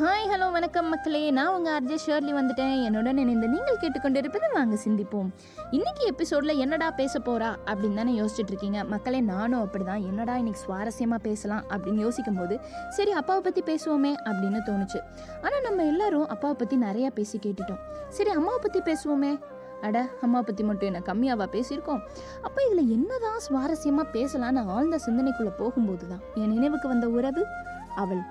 Hi hello வணக்கம் மக்களே. நான் உங்கள் அர்ஜய் ஷேர்லி வந்துட்டேன். என்னுடன் இணைந்து நீங்கள் கேட்டுக்கொண்டிருப்பது வாங்க சிந்திப்போம். இன்னைக்கு எபிசோடில் என்னடா பேச போகிறா அப்படின்னு தானே யோசிச்சுட்டு இருக்கீங்க. மக்களே நானும் அப்படிதான். என்னடா இன்னைக்கு சுவாரஸ்யமாக பேசலாம் அப்படின்னு யோசிக்கும் போது சரி அப்பாவை பற்றி பேசுவோமே அப்படின்னு தோணுச்சு. ஆனால் நம்ம எல்லாரும் அப்பாவை பற்றி நிறையா பேசி கேட்டுட்டோம். சரி அம்மாவை பற்றி பேசுவோமே? அட அம்மா பற்றி மட்டும் என்ன கம்மியாவா பேசியிருக்கோம்? அப்போ இதில் என்னதான் சுவாரஸ்யமாக பேசலான்னு ஆழ்ந்த சிந்தனைக்குள்ளே போகும்போது தான் என் நினைவுக்கு வந்த உறவு அவள்.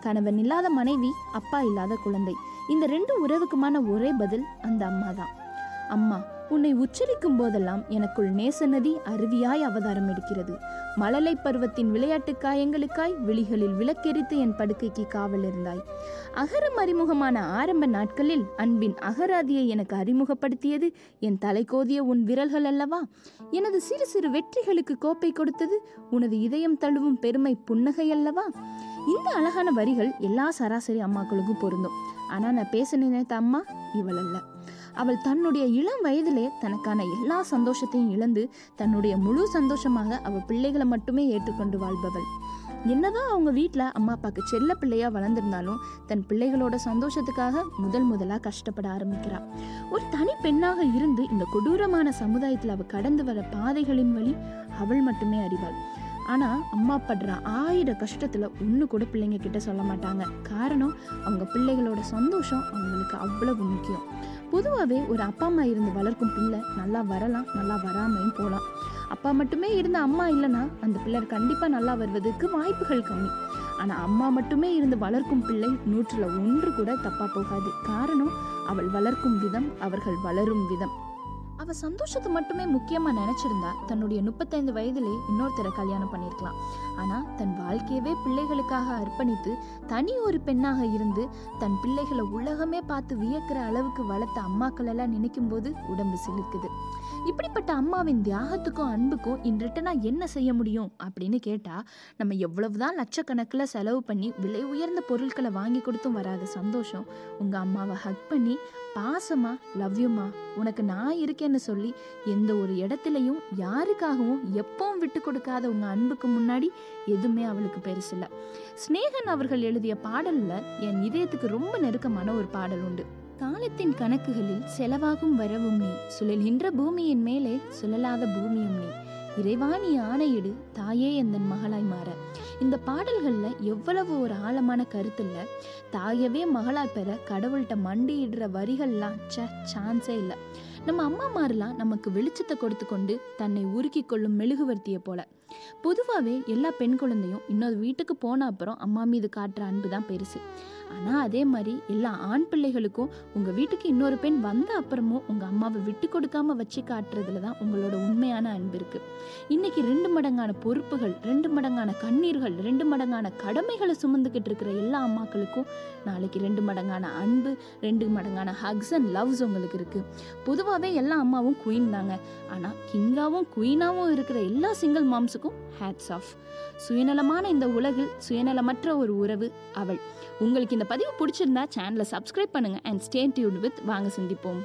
கணவன் இல்லாத மனைவி அப்பா இல்லாத குழந்தை. இந்த ரெண்டு உறவுக்குமான ஒரே பதில் அந்த அம்மா தான். அம்மா உன்னை உச்சரிக்கும் போதெல்லாம் எனக்குள் நேச நதி அருவியாய் அவதாரம் எடுக்கிறது. மழலை பருவத்தின் விளையாட்டு காயங்களுக்காய் விழிகளில் விளக்கெரித்து என் படுக்கைக்கு காவல் இருந்தாய். அகரம் அறிமுகமான ஆரம்ப நாட்களில் அன்பின் அகராதியை எனக்கு அறிமுகப்படுத்தியது என் தலைக்கோதிய உன் விரல்கள் அல்லவா? எனது சிறு சிறு வெற்றிகளுக்கு கோப்பை கொடுத்தது உனது இதயம் தழுவும் பெருமை புன்னகை அல்லவா? இந்த அழகான வரிகள் எல்லா சராசரி அம்மாக்களுக்கும் பொருந்தும். ஆனால் நான் பேச நினைத்த அம்மா இவள் அல்ல. அவள் தன்னுடைய இளம் வயதிலே தனக்கான எல்லா சந்தோஷத்தையும் இழந்து தன்னுடைய முழு சந்தோஷமாக அவள் பிள்ளைகளை மட்டுமே ஏற்றுக்கொண்டு வாழ்பவள். என்னதான் அவங்க வீட்டில் அம்மா அப்பாவுக்கு செல்ல பிள்ளையா வளர்ந்திருந்தாலும் தன் பிள்ளைகளோட சந்தோஷத்துக்காக முதல் முதலா கஷ்டப்பட ஆரம்பிக்கிறாள் ஒரு தனி பெண்ணாக இருந்து இந்த கொடூரமான சமுதாயத்தில் அவள் கடந்து வர பாதைகளின் வழி அவள் மட்டுமே அறிவாள். ஆனால் அம்மா படுற ஆயிரம் கஷ்டத்தில் ஒன்று கூட பிள்ளைங்க கிட்ட சொல்ல மாட்டாங்க. காரணம் அவங்க பிள்ளைகளோட சந்தோஷம் அவங்களுக்கு அவ்வளவு முக்கியம். பொதுவாகவே ஒரு அப்பா அம்மா இருந்து வளர்க்கும் பிள்ளை நல்லா வரலாம் நல்லா வராமையும் போகலாம் அப்பா மட்டுமே இருந்த அம்மா இல்லைன்னா அந்த பிள்ளை கண்டிப்பாக நல்லா வருவதற்கு வாய்ப்புகள் கம்மி. ஆனால் அம்மா மட்டுமே இருந்து வளர்க்கும் பிள்ளை நூற்றில் ஒன்று கூட தப்பாக போகாது. காரணம் அவள் வளர்க்கும் விதம் அவர்கள் வளரும் விதம். அவ சந்தோஷத்தை மட்டுமே முக்கியமா நினைச்சிருந்தா தன்னுடைய முப்பத்தைந்து வயதிலே இன்னொருத்தரை கல்யாணம் பண்ணியிருக்கலாம் ஆனா தன் வாழ்க்கையவே பிள்ளைகளுக்காக அர்ப்பணித்து தனி ஒரு பெண்ணாக இருந்து தன் பிள்ளைகளை உலகமே பார்த்து வியக்கிற அளவுக்கு வளர்த்த அம்மாக்கள் எல்லாம் நினைக்கும் போது உடம்பு சிலிர்க்குது. இப்படிப்பட்ட அம்மாவின் தியாகத்துக்கும் அன்புக்கும் இன்றிட்டு என்ன செய்ய முடியும் அப்படின்னு கேட்டா நம்ம எவ்வளவுதான் லட்சக்கணக்கில் செலவு பண்ணி விலை உயர்ந்த பொருட்களை வாங்கி கொடுத்தும் வராத சந்தோஷம் உங்க அம்மாவை ஹக் பண்ணி பாசமா லவ்யூமா உனக்கு நான் இருக்கேன்னு சொல்லி எந்த ஒரு இடத்துலையும் யாருக்காகவும் எப்பவும் விட்டு கொடுக்காத உங்க அன்புக்கு முன்னாடி எதுவுமே அவளுக்கு பெருசில்ல ஸ்னேகன் அவர்கள் எழுதிய பாடல்ல என் இதயத்துக்கு ரொம்ப நெருக்கமான ஒரு பாடல் உண்டு. காலத்தின் கணக்குகளில் செலவாகும் வரவும் நீ சுழல்கின்ற பூமியின் மேலே சுழலாத பூமியும் நீ. இறைவாணி ஆணையிடு தாயே எந்தன் மகளாய் மாற. இந்த பாடல்கள்ல எவ்வளவு ஒரு ஆழமான கருத்துல தாயவே மகளாய் பெற கடவுள்கிட்ட மண்டியிடுற வரிகள்லாம் ச சான்ஸே இல்லை. நம்ம அம்மா மாரெல்லாம் நமக்கு வெளிச்சத்தை கொடுத்து கொண்டு தன்னை உருக்கி கொள்ளும் மெழுகுவர்த்தியை போல. பொதுவாகவே எல்லா பெண் குழந்தையும் இன்னொரு வீட்டுக்கு போன அப்புறம் அம்மா மீது காட்டுற அன்பு தான் பெருசு. ஆனால் அதே மாதிரி எல்லா ஆண் பிள்ளைகளுக்கும் உங்கள் வீட்டுக்கு இன்னொரு பெண் வந்த அப்புறமும் உங்கள் அம்மாவை விட்டு கொடுக்காம வச்சு காட்டுறதுல தான் உங்களோட உண்மையான அன்பு இருக்குது இன்னைக்கு ரெண்டு மடங்கான பொறுப்புகள் ரெண்டு மடங்கான கண்ணீர்கள் ரெண்டு மடங்கான கடமைகளை சுமந்துக்கிட்டு இருக்கிற எல்லா அம்மாக்களுக்கும் நாளைக்கு ரெண்டு மடங்கான அன்பு ரெண்டு மடங்கான ஹக்ஸ் அண்ட் லவ்ஸ் உங்களுக்கு இருக்குது பொதுவாகவே எல்லா அம்மாவும் குயின் தாங்க. ஆனால் கிங்காவும் குயினாவும் இருக்கிற எல்லா சிங்கிள் மாம்ஸுக்கும் ஹேட்ஸ் ஆஃப் சுயநலமான இந்த உலகில் சுயநலமற்ற ஒரு உறவு அவள். உங்களுக்கு இந்த பதிவு பிடிச்சிருந்தா சேனலை சப்ஸ்கிரைப் பண்ணுங்க அண்ட் ஸ்டே டியூட் வித் வாங்க சிந்திப்போம்.